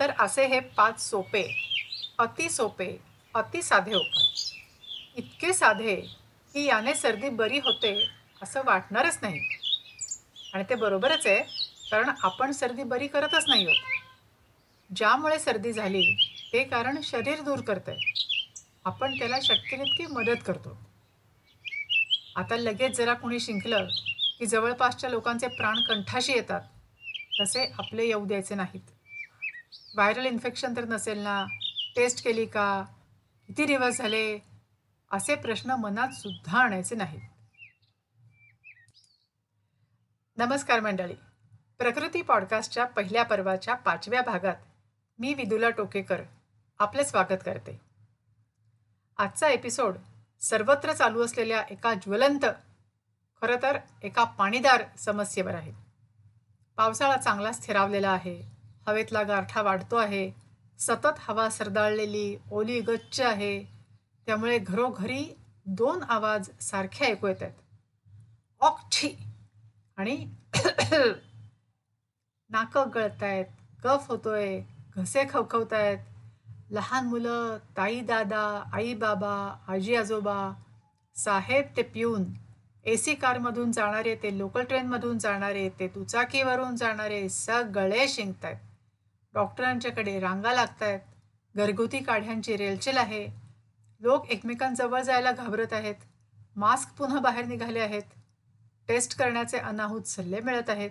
तर असे हे पाच सोपे अति सोपे अति साधे उपाय. इतके साधे की याने सर्दी बरी होते असं वाटणारच नाही. आणि ते बरोबरच आहे कारण आपण सर्दी बरी करतच नाही होत. ज्यामुळे सर्दी झाली ते कारण शरीर दूर करतंय. आहे आपण त्याला शक्य तितकी मदत करतो. आता लगेच जरा कोणी शिंकलं की जवळपासच्या लोकांचे प्राण कंठाशी येतात. तसे आपले येऊ द्यायचे नाहीत. व्हायरल इन्फेक्शन तर नसेल ना? टेस्ट केली का? किती दिवस झाले? असे प्रश्न मनात सुद्धा आणायचे नाहीत. नमस्कार मंडळी. प्रकृती पॉडकास्टच्या पहिल्या पर्वाच्या पाचव्या भागात मी विदुला टोकेकर आपले स्वागत करते. आजचा एपिसोड सर्वत्र चालू असलेल्या एका ज्वलंत खरं तर एका पाणीदार समस्येवर आहे. पावसाळा चांगला स्थिरावलेला आहे. हवेतला गारठा वाढतो आहे. सतत हवा सरदाळलेली ओली गच्च आहे. त्यामुळे घरोघरी दोन आवाज सारखे ऐकू येत आहेत ऑक्ठी! आणि नाकं गळत आहेत कफ होतोय घसे खवखवत आहेत लहान मुलं ताई दादा आई बाबा आजी आजोबा साहेब ते पिऊन ए सी कारमधून जाणारे ते लोकल ट्रेनमधून जाणारे ते दुचाकीवरून जाणारे सगळे शिंकत आहेत डॉक्टरांच्याकडे रांगा लागत आहेत घरगुती काढ्यांची रेलचेल आहे. लोक एकमेकांजवळ जायला घाबरत आहेत. मास्क पुन्हा बाहेर निघाले आहेत. टेस्ट करण्याचे अनाहूत सल्ले मिळत आहेत.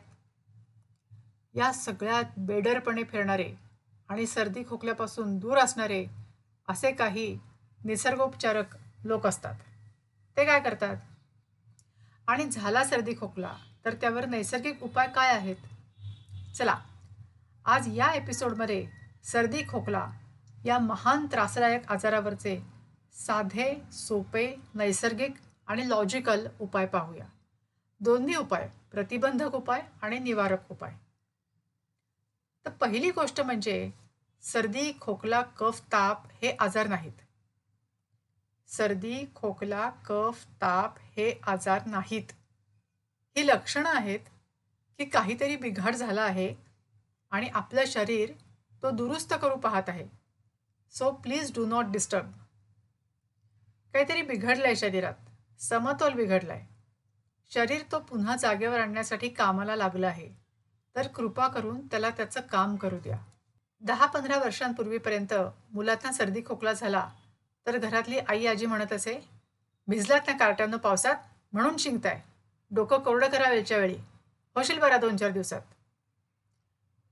या सगळ्यात बेडरपणे फिरणारे आणि सर्दी खोकल्यापासून दूर असणारे असे काही निसर्गोपचारक लोक असतात. ते काय करतात? आणि झाला सर्दी खोकला तर त्यावर नैसर्गिक उपाय काय आहेत? चला आज या एपिसोडमध्ये सर्दी खोकला या महान त्रासदायक आजारावरचे साधे सोपे नैसर्गिक आणि लॉजिकल उपाय पाहूया. दोन्ही उपाय प्रतिबंधक उपाय आणि निवारक उपाय. तर पहिली गोष्ट म्हणजे सर्दी खोकला कफ ताप हे आजार नाहीत. सर्दी खोकला कफ ताप हे आजार नाहीत. ही लक्षणं आहेत की काहीतरी बिघाड झाला आहे आणि आपलं शरीर तो दुरुस्त करू पाहत आहे. So please do not disturb काहीतरी बिघडलं आहे शरीरात. समतोल बिघडलाय. शरीर तो पुन्हा जागेवर आणण्यासाठी कामाला लागलं आहे. तर कृपा करून त्याला त्याचं काम करू द्या. दहा पंधरा वर्षांपूर्वीपर्यंत मुलांना सर्दी खोकला झाला तर घरातली आई आजी म्हणत असे भिजलात ना कार्ट्यानं पावसात? म्हणून शिंकताय. डोकं कोरडं करा वेळच्या वेळी होशील बरा दोन चार दिवसात.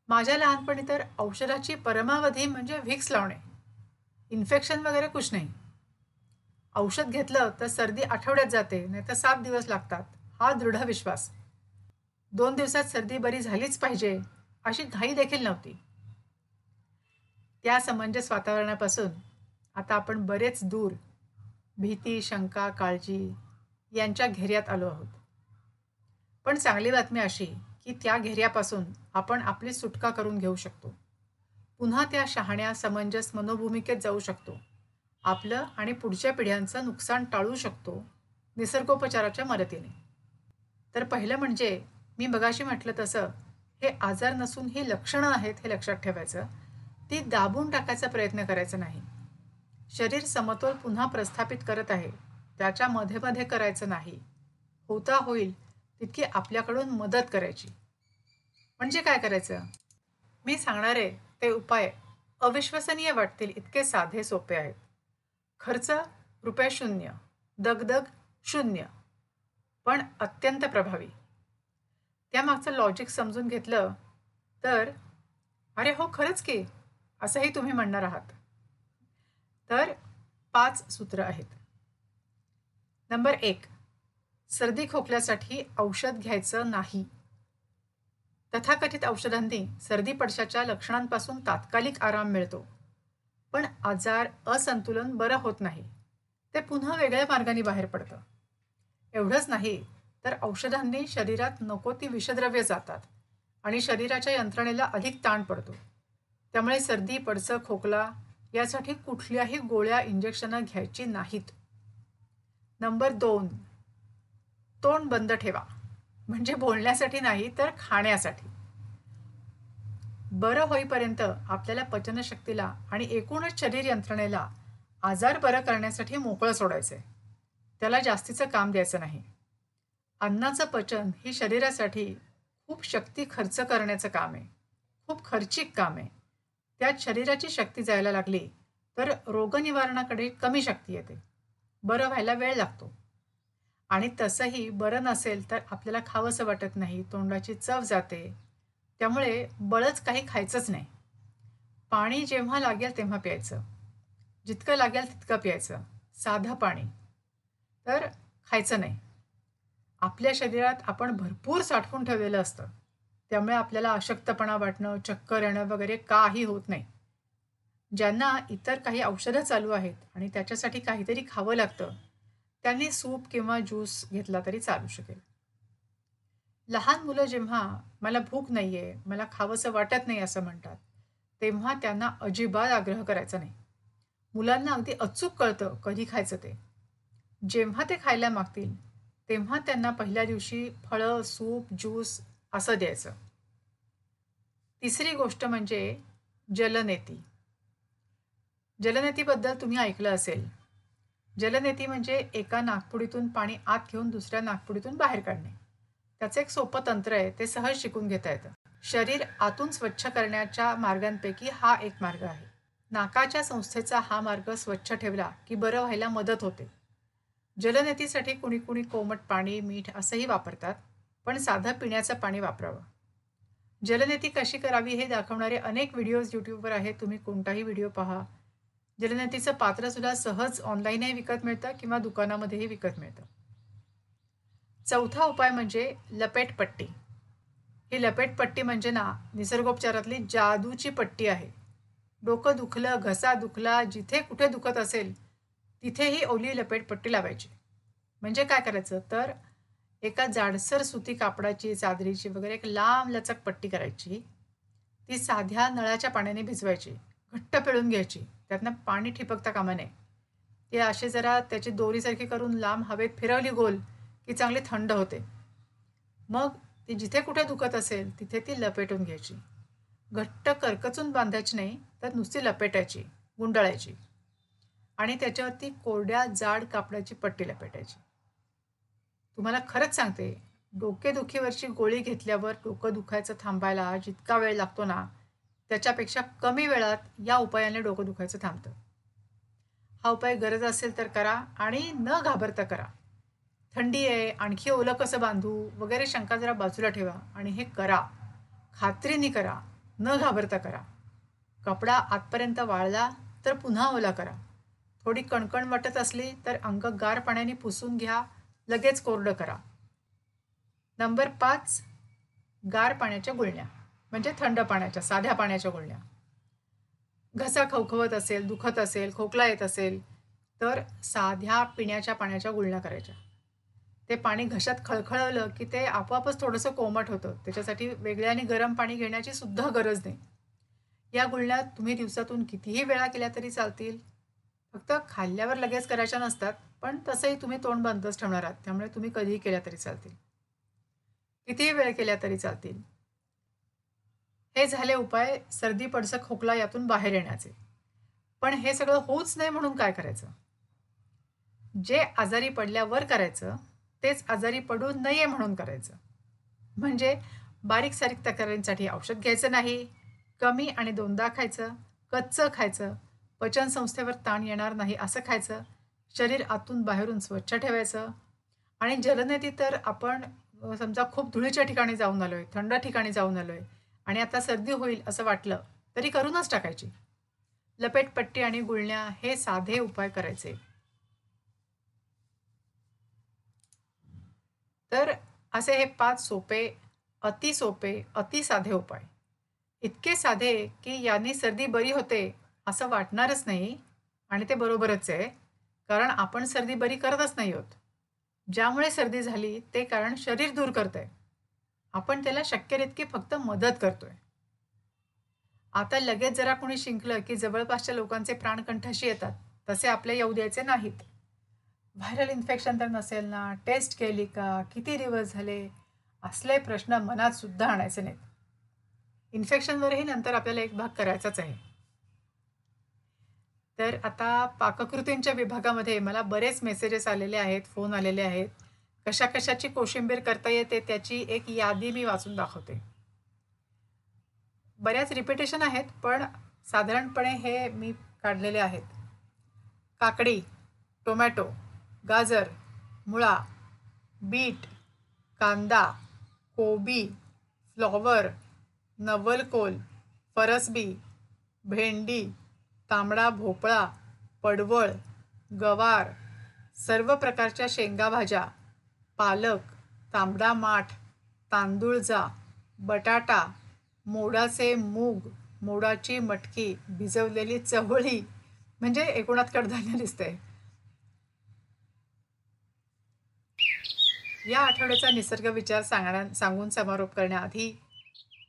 माझ्या लहानपणी तर औषधाची परमावधी म्हणजे व्हिक्स लावणे. इन्फेक्शन वगैरे कुछ नाही. औषध घेतलं तर सर्दी आठवड्यात जाते नाही तर सात दिवस लागतात. हा दृढ विश्वास. दोन दिवसात सर्दी बरी झालीच पाहिजे अशी घाई देखील नव्हती. त्या समंजस वातावरणापासून आता आपण बरेच दूर भीती शंका काळजी यांच्या घेऱ्यात आलो आहोत. पण चांगली बातमी अशी की त्या घेऱ्यापासून आपण आपली सुटका करून घेऊ शकतो. पुन्हा त्या शहाण्या समंजस मनोभूमिकेत जाऊ शकतो. आपलं आणि पुढच्या पिढ्यांचं नुकसान टाळू शकतो निसर्गोपचाराच्या मदतीने. तर पहिलं म्हणजे मी बघाशी म्हटलं तसं हे आजार नसून ही लक्षणं आहेत हे लक्षात ठेवायचं. ती दाबून टाकायचा प्रयत्न करायचा नाही. शरीर समतोल पुन्हा प्रस्थापित करत आहे. त्याच्या मध्ये मध्ये करायचं नाही. होता होईल तितकी आपल्याकडून मदत करायची. म्हणजे काय करायचं? मी सांगणारे ते उपाय अविश्वसनीय वाटतील इतके साधे सोपे आहेत. खर्च रुपये शून्य दगदग शून्य पण अत्यंत प्रभावी. त्यामागचं लॉजिक समजून घेतलं तर अरे हो खरंच की असंही तुम्ही म्हणणार आहात. तर पाच सूत्र आहेत. नंबर एक सर्दी खोकल्यासाठी औषध घ्यायचं नाही. तथाकथित औषधांनी सर्दी पडशाच्या लक्षणांपासून तात्कालिक आराम मिळतो. पण आजार असंतुलन बरं होत नाही. ते पुन्हा वेगळ्या मार्गाने बाहेर पडतं. एवढंच नाही तर औषधांनी शरीरात नको ती विषद्रव्य जातात आणि शरीराच्या यंत्रणेला अधिक ताण पडतो. त्यामुळे सर्दी पडसं खोकला यासाठी कुठल्याही गोळ्या इंजेक्शनं घ्यायची नाहीत. नंबर दोन तोंड बंद ठेवा. म्हणजे बोलण्यासाठी नाही तर खाण्यासाठी. बरं होईपर्यंत आपल्याला पचनशक्तीला आणि एकूणच शरीर यंत्रणेला आजार बरं करण्यासाठी मोकळं सोडायचं आहे त्याला जास्तीचं काम द्यायचं नाही. अन्नाचं पचन ही शरीरासाठी खूप शक्ती खर्च करण्याचं काम आहे. खूप खर्चिक काम आहे. त्यात शरीराची शक्ती जायला लागली तर रोगनिवारणाकडे कमी शक्ती येते. बरं व्हायला वेळ लागतो. आणि तसंही बरं नसेल तर आपल्याला खावंसं वाटत नाही तोंडाची चव जाते. त्यामुळे बळच काही खायचंच नाही. पाणी जेव्हा लागेल तेव्हा प्यायचं. जितकं लागेल तितकं प्यायचं. साधं पाणी. तर खायचं नाही. आपल्या शरीरात आपण भरपूर साठवून ठेवलेलं असतं. त्यामुळे आपल्याला अशक्तपणा वाटणं चक्कर येणं वगैरे काही होत नाही. ज्यांना इतर काही औषधं चालू आहेत आणि त्याच्यासाठी काहीतरी खावं लागतं त्यांनी सूप किंवा ज्यूस घेतला तरी चालू शकेल. लहान मुलं जेव्हा मला भूक नाही आहे मला खावंसं वाटत नाही असं म्हणतात तेव्हा त्यांना अजिबात आग्रह करायचा नाही. मुलांना अगदी अचूक कळतं कधी खायचं ते. जेव्हा ते खायला मागतील तेव्हा त्यांना पहिल्या दिवशी फळं सूप ज्यूस असं द्यायचं. तिसरी गोष्ट म्हणजे जलनेती. जलनेतीबद्दल तुम्ही ऐकलं असेल जलनेती म्हणजे एका नागपुडीतून पाणी आत घेऊन दुसऱ्या नागपुडीतून बाहेर काढणे. त्याचं एक सोपं तंत्र आहे ते सहज शिकून घेता येतं. शरीर आतून स्वच्छ करण्याच्या मार्गांपैकी हा एक मार्ग आहे. नाकाच्या संस्थेचा हा मार्ग स्वच्छ ठेवला की बरं व्हायला मदत होते. जलनेतीसाठी कुणी कुणी कोमट पाणी मीठ असंही वापरतात पण साधं पिण्याचं पाणी वापरावं. जलनेती कशी करावी हे दाखवणारे अनेक व्हिडिओज यूट्यूबवर आहेत. तुम्ही कोणताही व्हिडिओ पहा. जलनेतीचं पात्रसुद्धा सहज ऑनलाईनही विकत मिळतं किंवा दुकानामध्येही विकत मिळतं. चौथा उपाय म्हणजे लपेटपट्टी. ही लपेटपट्टी म्हणजे ना निसर्गोपचारातली जादूची पट्टी आहे. डोकं दुखलं घसा दुखला जिथे कुठे दुखत असेल तिथेही ओली लपेटपट्टी लावायची. म्हणजे काय करायचं? तर एका जाडसर सुती कापडाची चादरीची वगैरे एक लांब लचक पट्टी करायची. ती साध्या नळाच्या पाण्याने भिजवायची. घट्ट पिळून घ्यायची. त्यातनं पाणी ठिपकता कामा नये. ते असे जरा त्याची दोरीसारखी करून लांब हवेत फिरवली गोल की चांगली थंड होते. मग ती जिथे कुठे दुखत असेल तिथे ती लपेटून घ्यायची. घट्ट करकचून बांधायची नाही तर नुसती लपेटायची गुंडाळायची. आणि त्याच्यावरती कोरड्या जाड कापडाची पट्टी लपेटायची. तुम्हाला खरंच सांगते डोकेदुखीवरची गोळी घेतल्यावर डोकं दुखायचं थांबायला जितका वेळ लागतो ना त्याच्यापेक्षा कमी वेळात या उपायाने डोकं दुखायचं थांबतं. हा उपाय गरज असेल तर करा आणि न घाबरता करा. थंडी आहे आणखी ओलं कसं बांधू? वगैरे शंका जरा बाजूला ठेवा आणि हे करा. खात्रीने करा न घाबरता करा. कपडा आतपर्यंत वाळला तर पुन्हा ओला करा. थोडी कणकण वाटत असली तर अंग गार पाण्याने पुसून घ्या लगेच कोरडं करा. नंबर पाच गार पाण्याच्या गुळण्या. म्हणजे थंड पाण्याच्या साध्या पाण्याच्या गुळण्या. घसा खवखवत असेल दुखत असेल खोकला येत असेल तर साध्या पिण्याच्या पाण्याच्या गुळण्या करायच्या. ते पाणी घशात खळखळवलं की ते आपोआपच थोडंसं कोमट होतं. त्याच्यासाठी वेगळ्याने गरम पाणी घेण्याची सुद्धा गरज नाही. या गुळण्यात तुम्ही दिवसातून कितीही वेळा केल्या तरी चालतील. फक्त खाल्ल्यावर लगेच करायच्या नसतात पण तसंही तुम्ही तोंड बंदच ठेवणार आहात. त्यामुळे तुम्ही कधीही केल्या तरी चालतील. कितीही वेळ केल्या तरी चालतील. हे झाले उपाय सर्दी पडसं खोकला यातून बाहेर येण्याचे. पण हे सगळं होऊच नाही म्हणून काय करायचं? जे आजारी पडल्यावर करायचं तेच आजारी पडू नये म्हणून करायचं. म्हणजे बारीक सारीक तक्रारींसाठी औषध घ्यायचं नाही कमी आणि दोनदा खायचं कच्चं खायचं पचनसंस्थेवर ताण येणार नाही असं खायचं शरीर आतून बाहेरून स्वच्छ ठेवायचं आणि जलनेती तर आपण समजा खूप धुळीच्या ठिकाणी जाऊन आलो आहे थंड ठिकाणी जाऊन आलो आहे आणि आता सर्दी होईल असं वाटलं तरी करूनच टाकायची. लपेटपट्टी आणि गुळण्या हे साधे उपाय करायचे. तर असे हे पाच सोपे अति सोपे अति साधे उपाय. इतके साधे की यांनी सर्दी बरी होते असं वाटणारच नाही आणि ते बरोबरच आहे कारण आपण सर्दी बरी करतच नाही आहोत ज्यामुळे सर्दी झाली ते कारण शरीर दूर करतंय. आपण त्याला शक्य तितकी फक्त मदत करतोय. आता लगेच जरा कोणी शिंकलं की जवळपासच्या लोकांचे प्राण कंठाशी येतात तसे आपल्या येऊ द्यायचे नाहीत. व्हायरल इन्फेक्शन तर नसेल ना टेस्ट केली का किती दिवस झाले असले प्रश्न मनात सुद्धा आणायचे नाहीत. इन्फेक्शनवरही नंतर आपल्याला एक भाग करायचाच आहे. तर आता पाककृतींच्या विभागामध्ये मला बरेच मेसेजेस आलेले आहेत फोन आलेले आहेत. कशा कशाची कोशिंबीर करता येते त्याची एक यादी मी वाचून दाखवते. बऱ्याच रिपिटेशन आहेत पण साधारणपणे हे मी काढलेले आहेत. काकडी टोमॅटो गाजर मुळा बीट कांदा कोबी फ्लॉवर नवलकोल फरसबी भेंडी तांबडा भोपळा पडवळ गवार सर्व प्रकारच्या शेंगा भाज्या पालक तांबडा माठ तांदूळजा बटाटा मोडाचे मूग मोडाची मटकी भिजवलेली चवळी. म्हणजे एकूणात कडधान्य दिसते या आठवड्याचा निसर्ग विचार सांगण्या सांगून समारोप करण्याआधी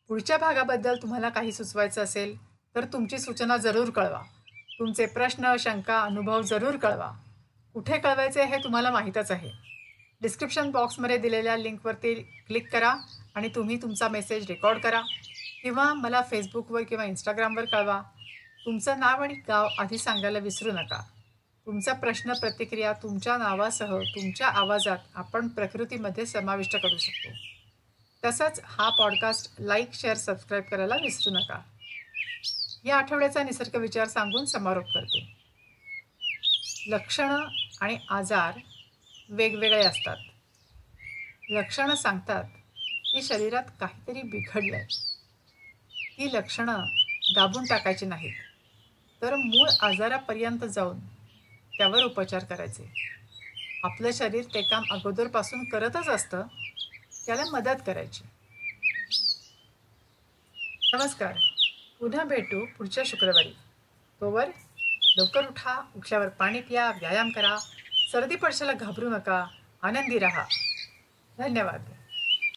पुढच्या भागाबद्दल तुम्हाला काही सुचवायचं असेल तर तुमची सूचना जरूर कळवा. तुमचे प्रश्न शंका अनुभव जरूर कळवा. कुठे कळवायचे हे तुम्हाला माहीतच आहे. डिस्क्रिप्शन बॉक्समध्ये दिलेल्या लिंकवरती क्लिक करा आणि तुम्ही तुमचा मेसेज रेकॉर्ड करा. किंवा मला फेसबुकवर किंवा इंस्टाग्रामवर कळवा. तुमचं नाव आणि गाव आधी सांगायला विसरू नका. तुमचा प्रश्न प्रतिक्रिया तुमच्या नावासह तुमच्या आवाजात आपण प्रकृतीमध्ये समाविष्ट करू शकतो. तसंच हा पॉडकास्ट लाईक शेअर सबस्क्राईब करायला विसरू नका. या आठवड्याचा निसर्ग विचार सांगून समारोप करते. लक्षणं आणि आजार वेगवेगळे असतात. लक्षणं सांगतात की शरीरात काहीतरी बिघडलं आहे ही लक्षणं दाबून टाकायची नाहीत. तर मूळ आजारापर्यंत जाऊन त्यावर उपचार करायचे. आपलं शरीर ते काम अगोदरपासून करतच असतं त्याला मदत करायची. नमस्कार. पुन्हा भेटू पुढच्या शुक्रवारी. तोवर लवकर उठा उठल्यावर पाणी प्या व्यायाम करा. सर्दी पडशाला घाबरू नका. आनंदी राहा. धन्यवाद.